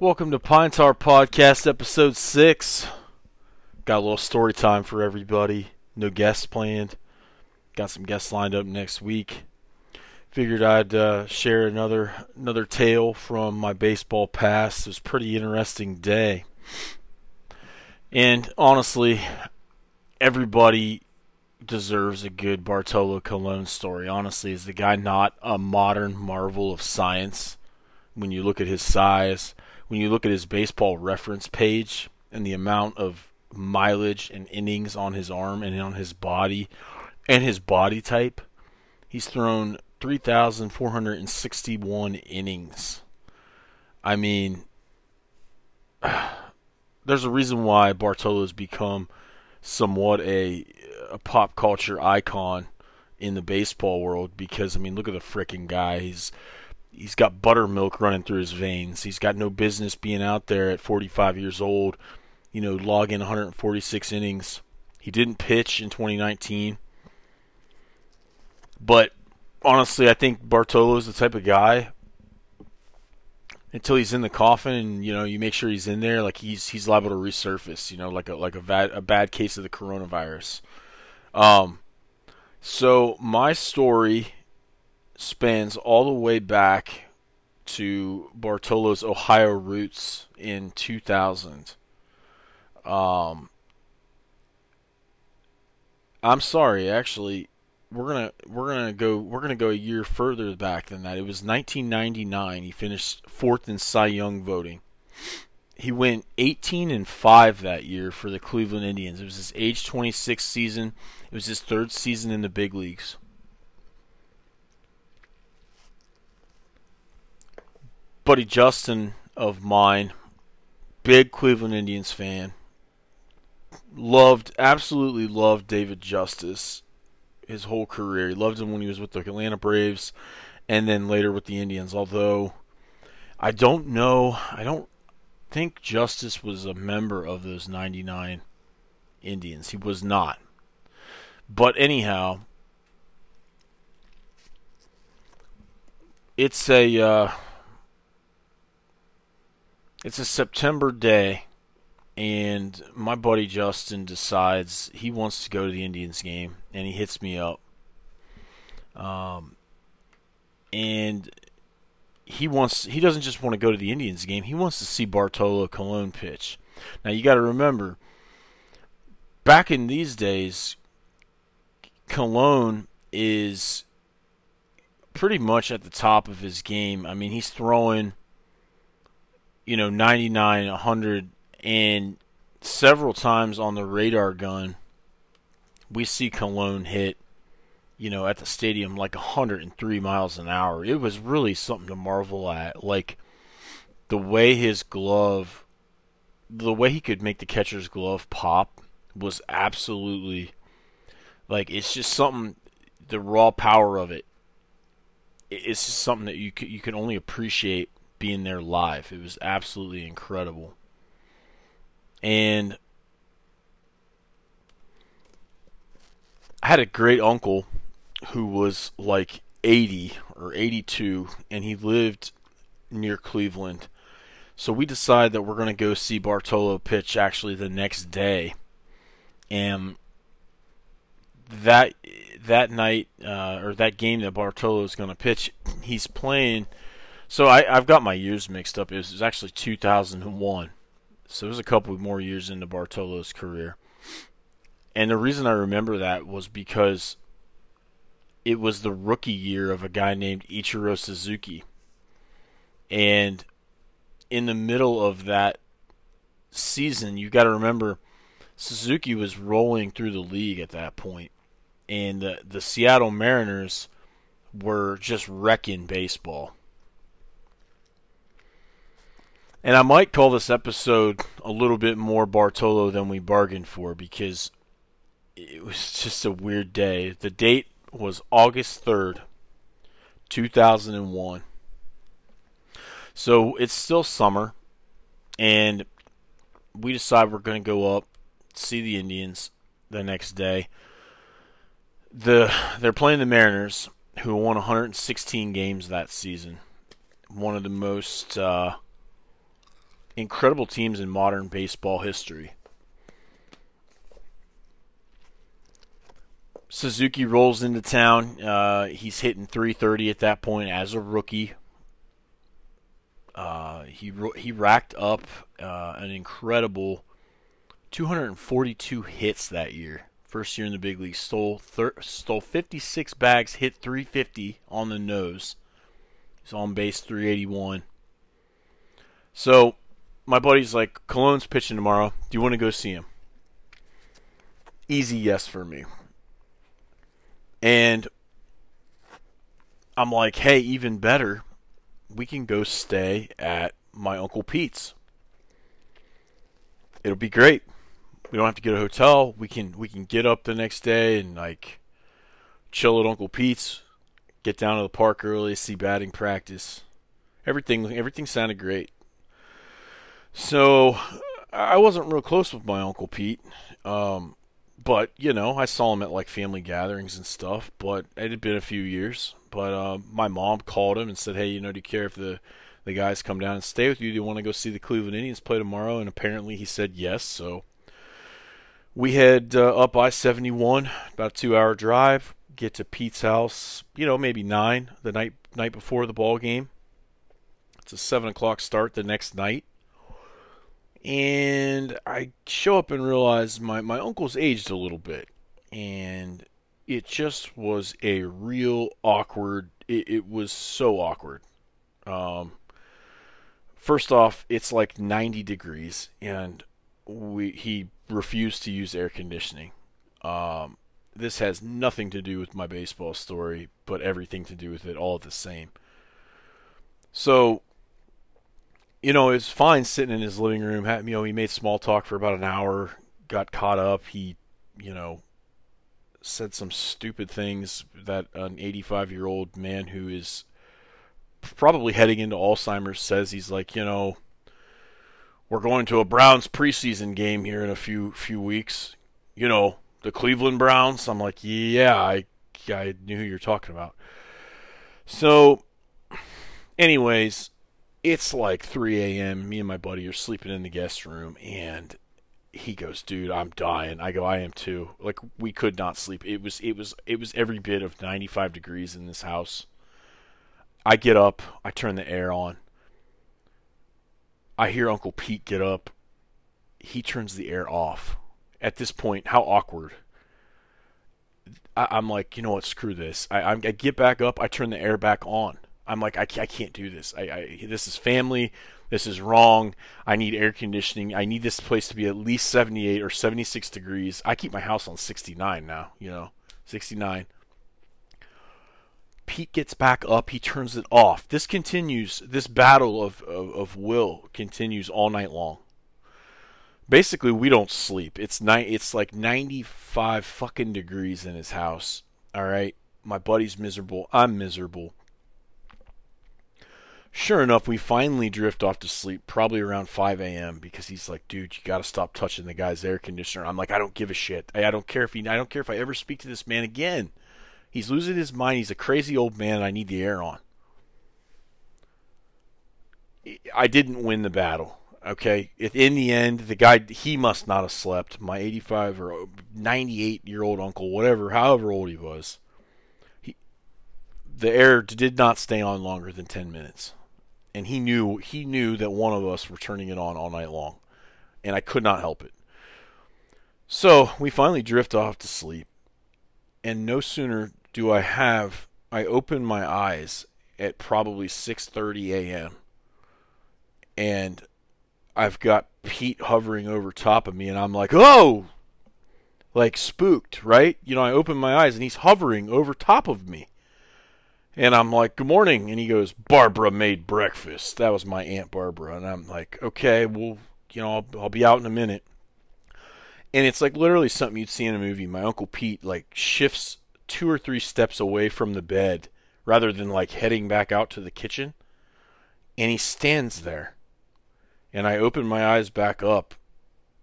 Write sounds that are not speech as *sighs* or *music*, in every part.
Welcome to Pine Tar Podcast, episode six. Got a little story time for everybody. No guests planned. Got some guests lined up next week. Figured I'd uh, share another another tale from my baseball past. It was a pretty interesting day, and honestly, everybody deserves a good Bartolo Colon story. Honestly, is the guy not a modern marvel of science? When you look at his size, when you look at his baseball reference page, and the amount of mileage and innings on his arm and on his body, and his body type, he's thrown 3,461 innings. I mean, *sighs* there's a reason why Bartolo's become somewhat a a pop culture icon in the baseball world because I mean look at the freaking guy. He's he's got buttermilk running through his veins. He's got no business being out there at 45 years old, you know, logging 146 innings. He didn't pitch in 2019. But honestly, I think Bartolo is the type of guy until he's in the coffin and you know you make sure he's in there like he's he's liable to resurface you know like a like a bad a bad case of the coronavirus um so my story spans all the way back to Bartolo's Ohio roots in 2000 um I'm sorry actually we're gonna we're gonna go we're gonna go a year further back than that. It was 1999. He finished fourth in Cy Young voting. He went 18 and five that year for the Cleveland Indians. It was his age 26 season. It was his third season in the big leagues. Buddy Justin of mine, big Cleveland Indians fan, loved absolutely loved David Justice his whole career. He loved him when he was with the Atlanta Braves and then later with the Indians. Although I don't know, I don't think Justice was a member of those 99 Indians. He was not. But anyhow, it's a uh, it's a September day and my buddy Justin decides he wants to go to the Indians game, and he hits me up. Um, and he wants he doesn't just want to go to the Indians game; he wants to see Bartolo Colon pitch. Now you got to remember, back in these days, Colon is pretty much at the top of his game. I mean, he's throwing, you know, 99, 100 and several times on the radar gun, we see Colon hit, you know, at the stadium like 103 miles an hour. It was really something to marvel at. Like the way his glove, the way he could make the catcher's glove pop was absolutely like it's just something. The raw power of it, it's just something that you you can only appreciate being there live. It was absolutely incredible. And I had a great uncle who was like 80 or 82, and he lived near Cleveland. So we decided that we're going to go see Bartolo pitch actually the next day. And that that night uh, or that game that Bartolo is going to pitch, he's playing. So I, have got my years mixed up. It was, it was actually 2001. So it was a couple more years into Bartolo's career. And the reason I remember that was because it was the rookie year of a guy named Ichiro Suzuki. And in the middle of that season, you've got to remember Suzuki was rolling through the league at that point. And the, the Seattle Mariners were just wrecking baseball. And I might call this episode a little bit more Bartolo than we bargained for because it was just a weird day. The date was August 3rd, 2001. So it's still summer, and we decide we're going to go up, see the Indians the next day. The they're playing the Mariners, who won 116 games that season. One of the most uh, incredible teams in modern baseball history. Suzuki rolls into town. Uh, he's hitting 330 at that point as a rookie. Uh, he he racked up uh, an incredible 242 hits that year. First year in the big league, stole thir- stole 56 bags, hit 350 on the nose. He's on base 381. So my buddy's like, Colon's pitching tomorrow. Do you want to go see him? Easy yes for me. And I'm like, hey, even better, we can go stay at my Uncle Pete's. It'll be great. We don't have to get a hotel. We can we can get up the next day and like chill at Uncle Pete's, get down to the park early, see batting practice. Everything everything sounded great. So I wasn't real close with my Uncle Pete. Um, but you know, I saw him at like family gatherings and stuff. But it had been a few years. But uh, my mom called him and said, "Hey, you know, do you care if the the guys come down and stay with you? Do you want to go see the Cleveland Indians play tomorrow?" And apparently, he said yes. So we head uh, up I seventy one, about a two hour drive. Get to Pete's house, you know, maybe nine the night night before the ball game. It's a seven o'clock start the next night and I show up and realize my, my uncle's aged a little bit. And it just was a real awkward, it, it was so awkward. Um, first off, it's like 90 degrees, and we he refused to use air conditioning. Um, this has nothing to do with my baseball story, but everything to do with it all the same. So you know, it was fine sitting in his living room. you know, he made small talk for about an hour, got caught up. He, you know, said some stupid things that an 85 year old man who is probably heading into Alzheimer's says. He's like, you know, we're going to a Browns preseason game here in a few few weeks. You know, the Cleveland Browns. I'm like, yeah, I I knew who you're talking about. So, anyways, it's like 3 a.m. Me and my buddy are sleeping in the guest room, and he goes, "Dude, I'm dying." I go, "I am too." Like we could not sleep. It was it was it was every bit of 95 degrees in this house. I get up, I turn the air on. I hear Uncle Pete get up. He turns the air off. At this point, how awkward. I, am like, you know what? Screw this. I, I get back up. I turn the air back on. I'm like, I, I can't do this. I, I, this is family. This is wrong. I need air conditioning. I need this place to be at least 78 or 76 degrees. I keep my house on 69 now, you know, 69. Pete gets back up. He turns it off. This continues. This battle of, of, of will continues all night long. Basically, we don't sleep. It's night. It's like 95 fucking degrees in his house. All right. My buddy's miserable. I'm miserable. Sure enough, we finally drift off to sleep, probably around 5 a.m. because he's like, "Dude, you got to stop touching the guy's air conditioner." I'm like, "I don't give a shit. I, I don't care if he. I don't care if I ever speak to this man again. He's losing his mind. He's a crazy old man. I need the air on." I didn't win the battle. Okay, in the end, the guy he must not have slept. My 85 or 98 year old uncle, whatever, however old he was, he the air did not stay on longer than 10 minutes and he knew he knew that one of us were turning it on all night long, and I could not help it. So we finally drift off to sleep, and no sooner do I have I open my eyes at probably 6:30 a.m. and I've got Pete hovering over top of me, and I'm like, oh, like spooked, right? You know, I open my eyes and he's hovering over top of me. And I'm like, good morning. And he goes, Barbara made breakfast. That was my Aunt Barbara. And I'm like, okay, well, you know, I'll, I'll be out in a minute. And it's like literally something you'd see in a movie. My Uncle Pete, like, shifts two or three steps away from the bed rather than, like, heading back out to the kitchen. And he stands there. And I open my eyes back up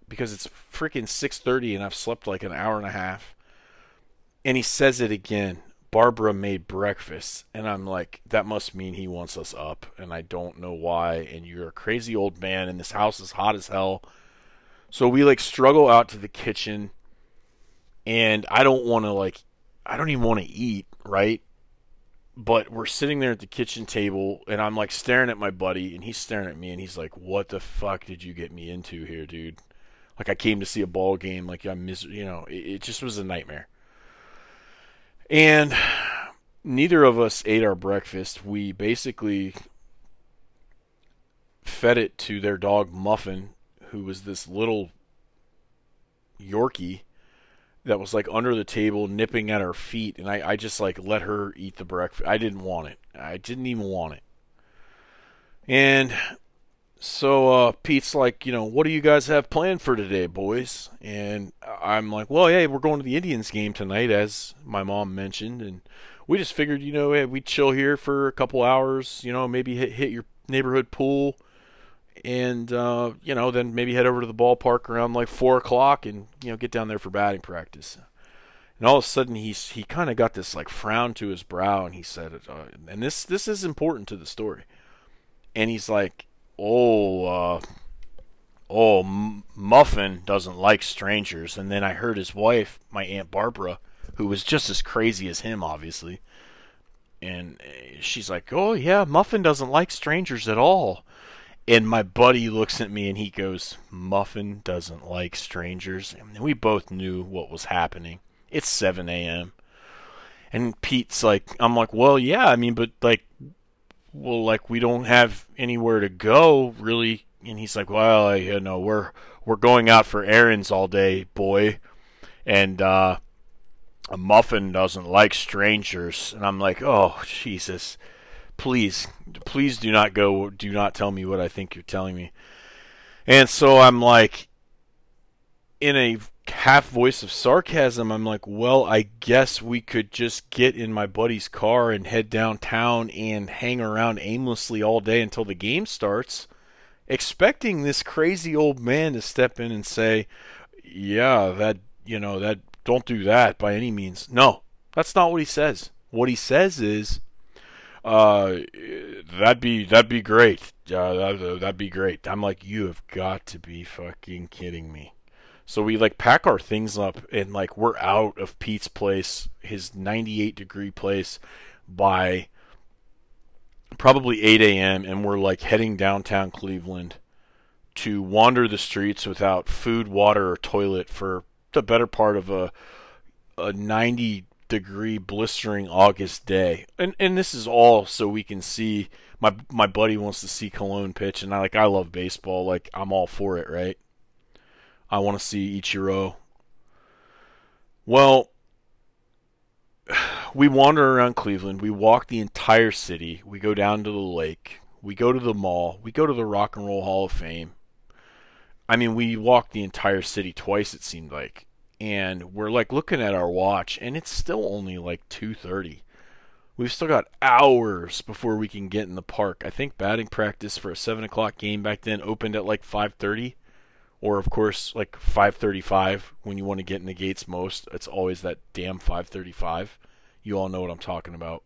because it's freaking 6:30 and I've slept like an hour and a half. And he says it again. Barbara made breakfast. And I'm like, that must mean he wants us up. And I don't know why. And you're a crazy old man, and this house is hot as hell. So we like struggle out to the kitchen. And I don't want to, like, I don't even want to eat, right? But we're sitting there at the kitchen table, and I'm like staring at my buddy, and he's staring at me, and he's like, "What the fuck did you get me into here, dude?" Like I came to see a ball game, like I'm, mis- you know, it, it just was a nightmare. And neither of us ate our breakfast. We basically fed it to their dog Muffin, who was this little Yorkie that was like under the table nipping at our feet and I, I just like let her eat the breakfast. I didn't want it. I didn't even want it. And so uh, Pete's like, you know, what do you guys have planned for today, boys? And I'm like, well, yeah, we're going to the Indians game tonight, as my mom mentioned, and we just figured, you know, hey, we'd chill here for a couple hours, you know, maybe hit hit your neighborhood pool, and uh, you know, then maybe head over to the ballpark around like four o'clock, and you know, get down there for batting practice. And all of a sudden, he's he kind of got this like frown to his brow, and he said, uh, and this this is important to the story, and he's like oh, uh, oh, Muffin doesn't like strangers. And then I heard his wife, my Aunt Barbara, who was just as crazy as him, obviously. And uh, she's like, oh, yeah, Muffin doesn't like strangers at all. And my buddy looks at me and he goes, Muffin doesn't like strangers. And we both knew what was happening. It's 7 a.m. And Pete's like, I'm like, well, yeah, I mean, but like, well, like we don't have anywhere to go really. And he's like, well, you know, we're we're going out for errands all day, boy, and uh, a muffin doesn't like strangers. And I'm like, oh Jesus, please, please do not go. Do not tell me what I think you're telling me. And so I'm like, in a half voice of sarcasm, I'm like, well, I guess we could just get in my buddy's car and head downtown and hang around aimlessly all day until the game starts, expecting this crazy old man to step in and say, yeah, that, you know, that, don't do that by any means. No, that's not what he says. What he says is, uh, that'd be that'd be great. Uh, that, that'd be great. I'm like, you have got to be fucking kidding me. So we like pack our things up and like we're out of Pete's place, his 98 degree place, by probably 8 a.m. and we're like heading downtown Cleveland to wander the streets without food, water, or toilet for the better part of a a 90 degree blistering August day. And and this is all so we can see my my buddy wants to see Colon pitch and I like I love baseball, like I'm all for it, right? I want to see Ichiro. Well, *sighs* we wander around Cleveland. We walk the entire city. We go down to the lake. We go to the mall. We go to the Rock and Roll Hall of Fame. I mean, we walked the entire city twice. It seemed like, and we're like looking at our watch, and it's still only like two thirty. We've still got hours before we can get in the park. I think batting practice for a seven o'clock game back then opened at like five thirty or of course like 535 when you want to get in the gates most it's always that damn 535 you all know what i'm talking about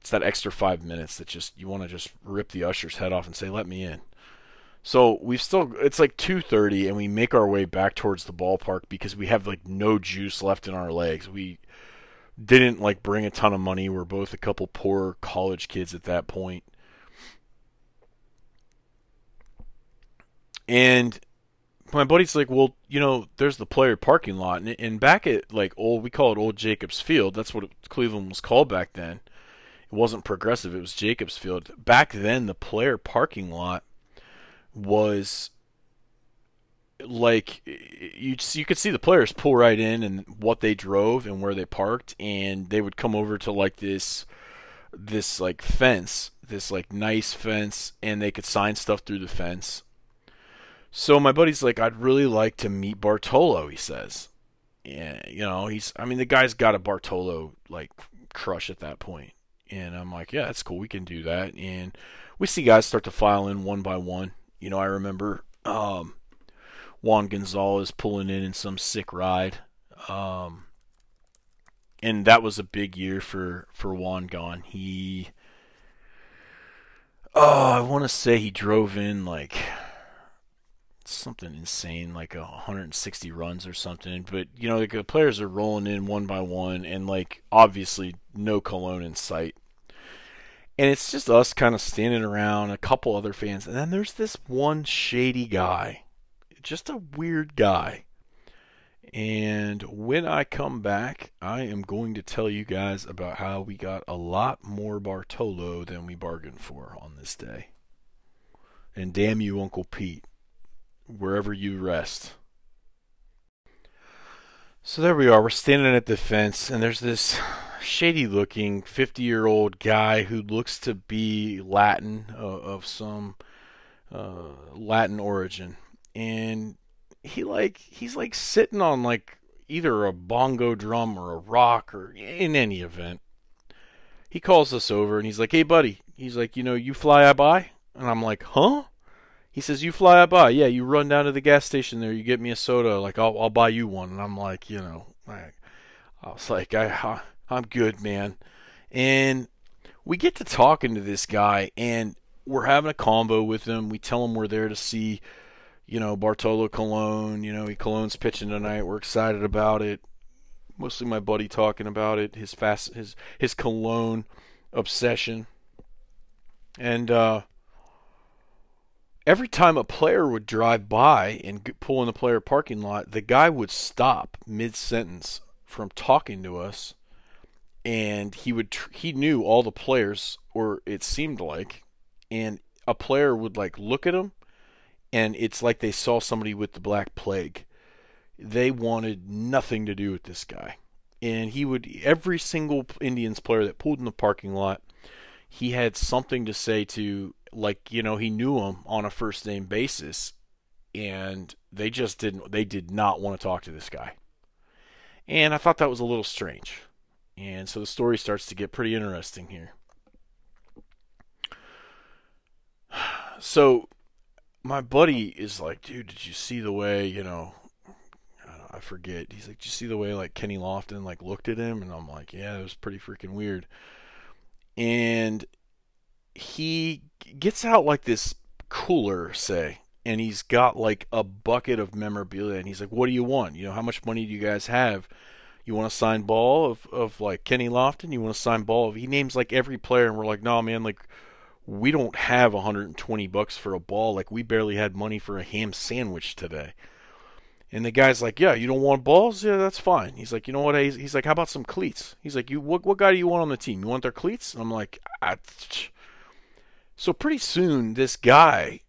it's that extra five minutes that just you want to just rip the usher's head off and say let me in so we've still it's like 2:30 and we make our way back towards the ballpark because we have like no juice left in our legs. We didn't like bring a ton of money. We're both a couple poor college kids at that point. And my buddy's like, well, you know, there's the player parking lot, and, and back at like old, we call it Old Jacobs Field. That's what Cleveland was called back then. It wasn't progressive; it was Jacobs Field. Back then, the player parking lot was like you you could see the players pull right in and what they drove and where they parked, and they would come over to like this this like fence, this like nice fence, and they could sign stuff through the fence so my buddy's like, I'd really like to meet Bartolo. He says, yeah, you know, he's. I mean, the guy's got a Bartolo like crush at that point. and I'm like, yeah, that's cool. We can do that. And we see guys start to file in one by one. You know, I remember um, Juan Gonzalez pulling in in some sick ride. Um, and that was a big year for for Juan Gone. He, oh, I want to say he drove in like something insane, like a 160 runs or something. But you know, like the players are rolling in one by one, and like obviously no Colon in sight. And it's just us kind of standing around, a couple other fans, and then there's this one shady guy, just a weird guy. And when I come back, I am going to tell you guys about how we got a lot more Bartolo than we bargained for on this day. And damn you, Uncle Pete wherever you rest. So there we are. We're standing at the fence, and there's this shady looking 50 year old guy who looks to be Latin, uh, of some uh, Latin origin. And he like he's like sitting on like either a bongo drum or a rock or in any event. He calls us over and he's like, "Hey buddy." He's like, "You know, you fly I buy?" And I'm like, "Huh?" He says, "You fly up by, yeah. You run down to the gas station there. You get me a soda. Like I'll I'll buy you one." And I'm like, you know, I, I was like, I I'm good, man. And we get to talking to this guy, and we're having a combo with him. We tell him we're there to see, you know, Bartolo Colon. You know, he Colon's pitching tonight. We're excited about it. Mostly my buddy talking about it. His fast his his Colon obsession. And uh every time a player would drive by and pull in the player parking lot, the guy would stop mid sentence from talking to us, and he would tr- he knew all the players, or it seemed like, and a player would like look at him, and it's like they saw somebody with the black plague. They wanted nothing to do with this guy, and he would every single Indians player that pulled in the parking lot. He had something to say to like you know he knew him on a first name basis and they just didn't they did not want to talk to this guy. And i thought that was a little strange. And so the story starts to get pretty interesting here. *sighs* So my buddy is like dude did you see the way you know i forget. He's like did you see the way like kenny lofton like looked at him? And i'm like yeah it was pretty freaking weird. And he gets out like this cooler, say, and he's got like a bucket of memorabilia, and he's like, "What do you want? You know, how much money do you guys have? You want a signed ball of of like Kenny Lofton? You want a signed ball of?" He names like every player, and we're like, "No, man, like." We don't have 120 bucks for a ball. Like we barely had money for a ham sandwich today. And the guy's like, "Yeah, you don't want balls? Yeah, that's fine." He's like, "You know what?" He's, he's like, "How about some cleats?" He's like, "You what? What guy do you want on the team? You want their cleats?" And I'm like, I, so pretty soon, this guy,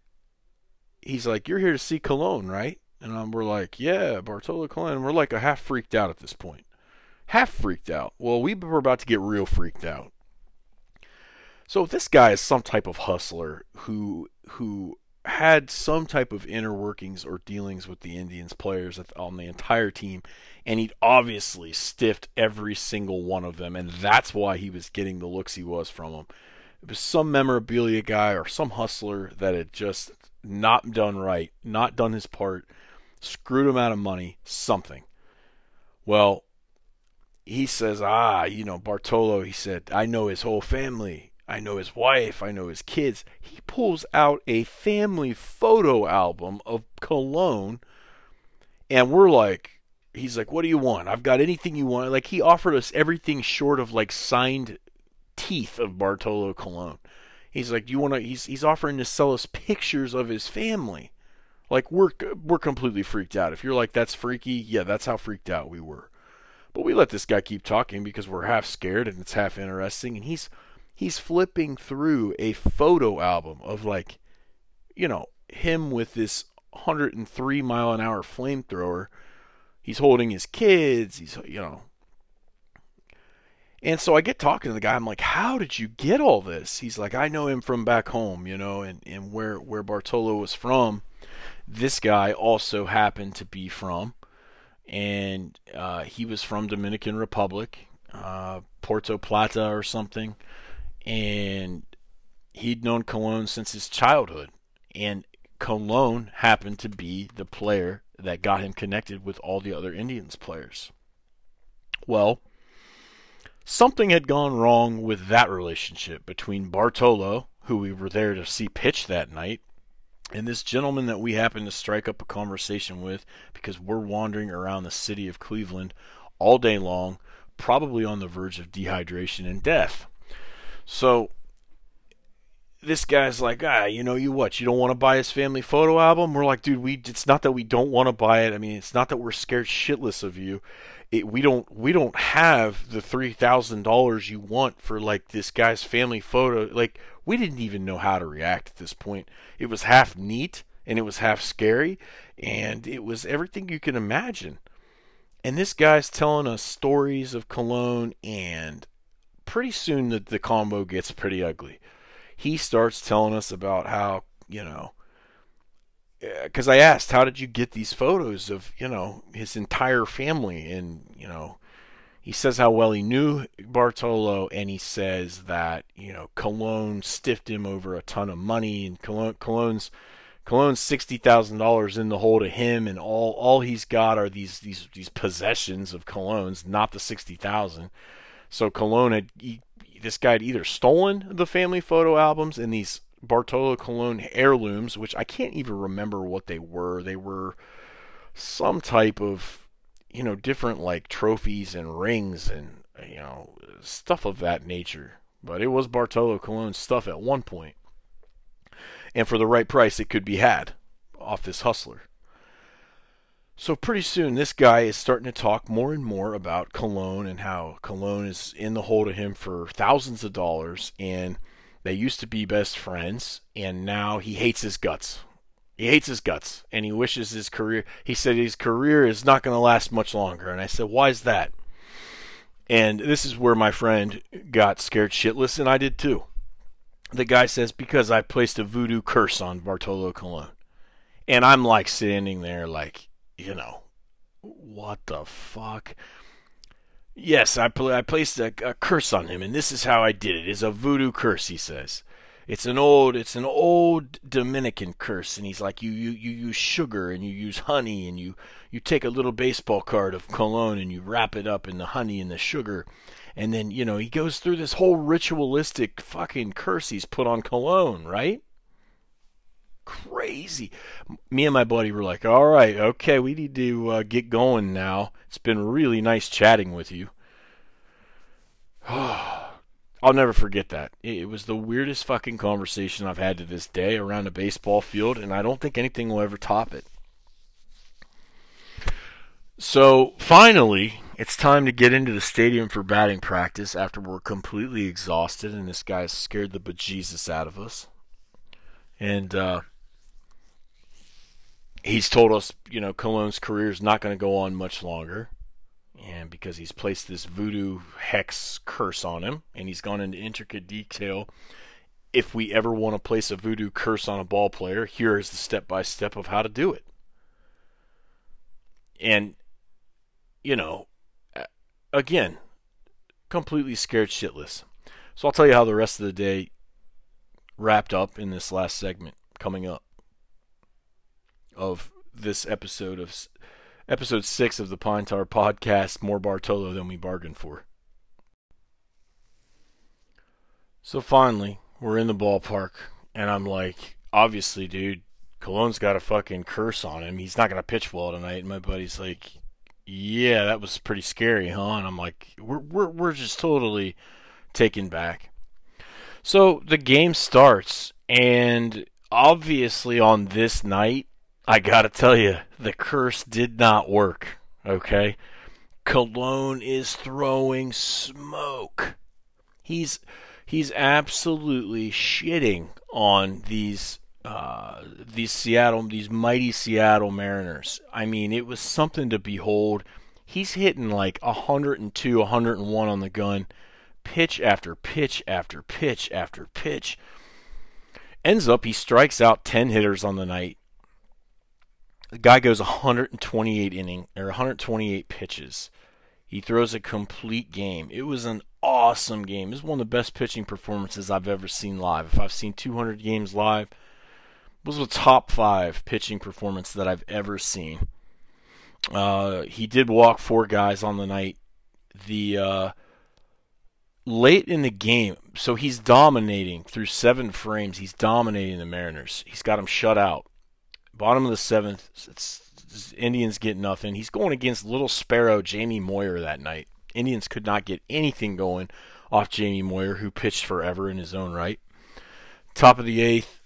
he's like, "You're here to see Colon, right?" And um, we're like, "Yeah, Bartolo Colon." We're like a half freaked out at this point, half freaked out. Well, we were about to get real freaked out. So this guy is some type of hustler who who had some type of inner workings or dealings with the Indians players on the entire team, and he'd obviously stiffed every single one of them, and that's why he was getting the looks he was from them it was some memorabilia guy or some hustler that had just not done right, not done his part, screwed him out of money, something. Well, he says, ah, you know, Bartolo, he said, I know his whole family. I know his wife. I know his kids. He pulls out a family photo album of Colon. and we're like, he's like, what do you want? I've got anything you want. Like, he offered us everything short of like signed teeth of Bartolo Colon. He's like, "Do "You want to?" He's he's offering to sell us pictures of his family. Like we're we're completely freaked out. If you're like, "That's freaky," yeah, that's how freaked out we were. But we let this guy keep talking because we're half scared and it's half interesting. And he's he's flipping through a photo album of like, you know, him with this 103 mile an hour flamethrower. He's holding his kids. He's you know and so I get talking to the guy. I'm like, "How did you get all this?" He's like, "I know him from back home, you know, and and where where Bartolo was from. This guy also happened to be from, and uh, he was from Dominican Republic, uh, Puerto Plata or something, and he'd known Colon since his childhood, and Colon happened to be the player that got him connected with all the other Indians players. Well." Something had gone wrong with that relationship between Bartolo, who we were there to see pitch that night, and this gentleman that we happened to strike up a conversation with because we're wandering around the city of Cleveland all day long, probably on the verge of dehydration and death. So this guy's like, ah, you know, you what? You don't want to buy his family photo album? We're like, dude, we. It's not that we don't want to buy it. I mean, it's not that we're scared shitless of you. It, we don't. We don't have the three thousand dollars you want for like this guy's family photo. Like, we didn't even know how to react at this point. It was half neat and it was half scary, and it was everything you can imagine. And this guy's telling us stories of Colon, and pretty soon the, the combo gets pretty ugly. He starts telling us about how, you know, because I asked, how did you get these photos of, you know, his entire family? And, you know, he says how well he knew Bartolo, and he says that, you know, Colon stiffed him over a ton of money, and Colon, Colon's Colon's sixty thousand dollars in the hole to him, and all all he's got are these these these possessions of Colon's, not the sixty thousand. So Colon had he, this guy had either stolen the family photo albums and these Bartolo Colon heirlooms, which I can't even remember what they were. They were some type of you know different like trophies and rings and you know stuff of that nature. But it was Bartolo Colon's stuff at one point and for the right price, it could be had off this hustler. So pretty soon, this guy is starting to talk more and more about Colon and how Colon is in the hold of him for thousands of dollars, and they used to be best friends, and now he hates his guts. He hates his guts, and he wishes his career. He said his career is not going to last much longer, and I said, "Why is that?" And this is where my friend got scared shitless, and I did too the guy says, because I placed a voodoo curse on Bartolo Colon. And I'm like standing there, like, you know, what the fuck? Yes, I, pl- I placed a, a curse on him, and this is how I did it. It's a voodoo curse, he says. It's an old, it's an old Dominican curse, and he's like, you, you, you use sugar and you use honey, and you, you take a little baseball card of Colon and you wrap it up in the honey and the sugar, and then, you know, he goes through this whole ritualistic fucking curse he's put on Colon, right? Crazy. Me and my buddy were like, all right, okay, we need to uh, get going now. It's been really nice chatting with you. *sighs* I'll never forget that. It was the weirdest fucking conversation I've had to this day around a baseball field, and I don't think anything will ever top it. So finally, it's time to get into the stadium for batting practice after we're completely exhausted and this guy's scared the bejesus out of us. And uh, he's told us, you know, Colon's career is not going to go on much longer. And because he's placed this voodoo hex curse on him, and he's gone into intricate detail. If we ever want to place a voodoo curse on a ball player, here is the step by step of how to do it. And, you know, again, completely scared shitless. So I'll tell you how the rest of the day wrapped up in this last segment coming up of this episode of episode six of the Pine Tar podcast. More Bartolo than we bargained for. So finally, we're in the ballpark, and I'm like, obviously, dude, Colon's got a fucking curse on him. He's not gonna pitch well tonight. And my buddy's like, yeah, that was pretty scary, huh? And I'm like, we're we're we're just totally taken back. So the game starts, and obviously on this night, I gotta tell you, the curse did not work. Okay, Colon is throwing smoke. He's he's absolutely shitting on these uh, these Seattle, these mighty Seattle Mariners. I mean, it was something to behold. He's hitting like 102, 101 on the gun, pitch after pitch after pitch after pitch. Ends up, he strikes out 10 hitters on the night. The guy goes 128 inning or 128 pitches. He throws a complete game. It was an awesome game. It's one of the best pitching performances I've ever seen live. If I've seen 200 games live, it was a top five pitching performance that I've ever seen. Uh, he did walk four guys on the night. The uh, late in the game, so he's dominating through seven frames. He's dominating the Mariners. He's got them shut out. Bottom of the seventh, Indians get nothing. He's going against Little Sparrow Jamie Moyer that night. Indians could not get anything going off Jamie Moyer, who pitched forever in his own right. Top of the eighth,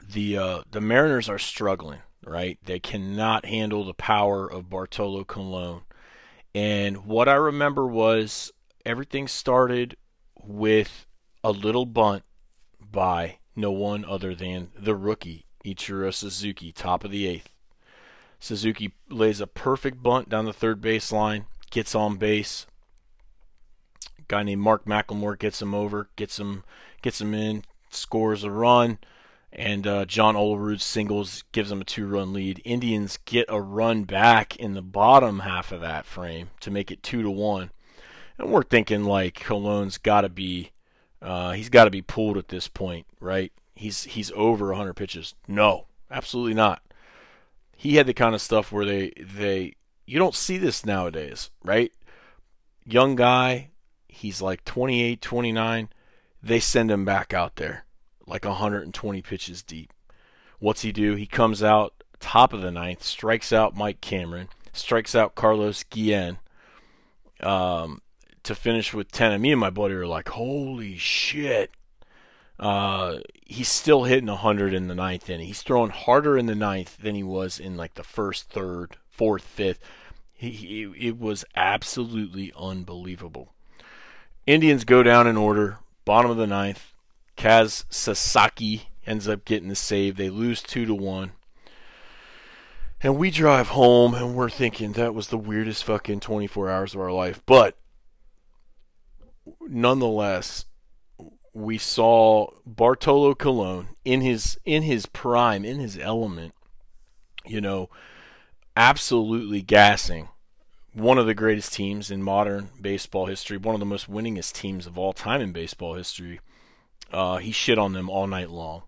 the uh, the Mariners are struggling. Right, they cannot handle the power of Bartolo Colon. And what I remember was everything started with a little bunt by no one other than the rookie Ichiro Suzuki, top of the eighth. Suzuki lays a perfect bunt down the third baseline, gets on base. guy named Mark McLemore gets him over, gets him, gets him in, scores a run, and uh, John Olerud singles gives them a two-run lead. Indians get a run back in the bottom half of that frame to make it two to one and we're thinking like Colon's got to be, uh, he's got to be pulled at this point, right? He's he's over 100 pitches. No, absolutely not. He had the kind of stuff where they they you don't see this nowadays, right? Young guy, he's like 28, 29. They send him back out there like 120 pitches deep. What's he do? He comes out top of the ninth, strikes out Mike Cameron, strikes out Carlos Guillen, um, to finish with 10. And me and my buddy are like, holy shit. Uh, he's still hitting 100 in the ninth inning. He's throwing harder in the ninth than he was in like the first, third, fourth, fifth. He, he, it was absolutely unbelievable. Indians go down in order, bottom of the ninth. Kaz Sasaki ends up getting the save. They lose two to one. And we drive home and we're thinking that was the weirdest fucking 24 hours of our life. But nonetheless, we saw Bartolo Colon in his in his prime, in his element, you know, absolutely gassing one of the greatest teams in modern baseball history, one of the most winningest teams of all time in baseball history. Uh, he shit on them all night long,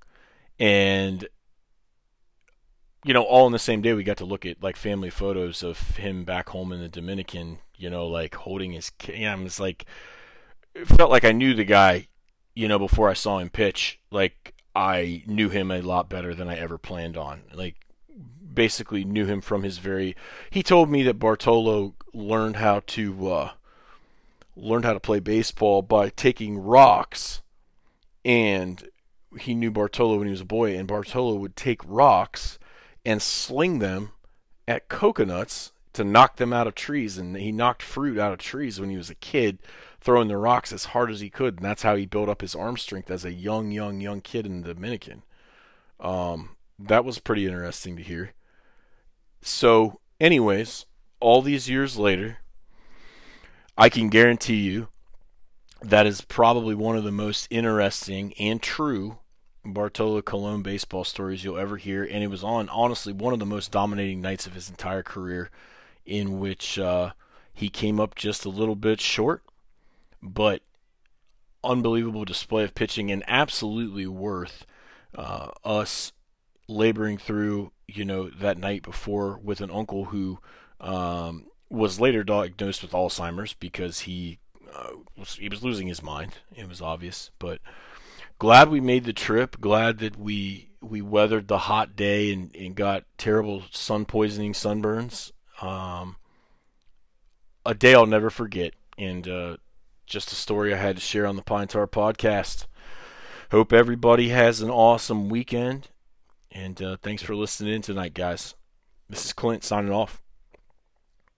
and you know, all in the same day, we got to look at like family photos of him back home in the Dominican. You know, like holding his. Yeah, it's like it felt like I knew the guy, you know, before I saw him pitch. Like I knew him a lot better than I ever planned on. Like basically knew him from his very. He told me that Bartolo learned how to uh, learned how to play baseball by taking rocks, and he knew Bartolo when he was a boy, and Bartolo would take rocks and sling them at coconuts to knock them out of trees, and he knocked fruit out of trees when he was a kid throwing the rocks as hard as he could, and that's how he built up his arm strength as a young, young, young kid in the Dominican. Um, that was pretty interesting to hear. So, anyways, all these years later, I can guarantee you that is probably one of the most interesting and true Bartolo Colon baseball stories you'll ever hear, and it was on honestly one of the most dominating nights of his entire career, in which uh, he came up just a little bit short but unbelievable display of pitching and absolutely worth uh, us laboring through, you know, that night before with an uncle who um, was later diagnosed with Alzheimer's because he uh, was, he was losing his mind. It was obvious, but glad we made the trip. Glad that we we weathered the hot day and, and got terrible sun poisoning sunburns. Um, a day I'll never forget, and uh, just a story I had to share on the Pine Tar podcast. Hope everybody has an awesome weekend. And uh, thanks for listening in tonight, guys. This is Clint signing off.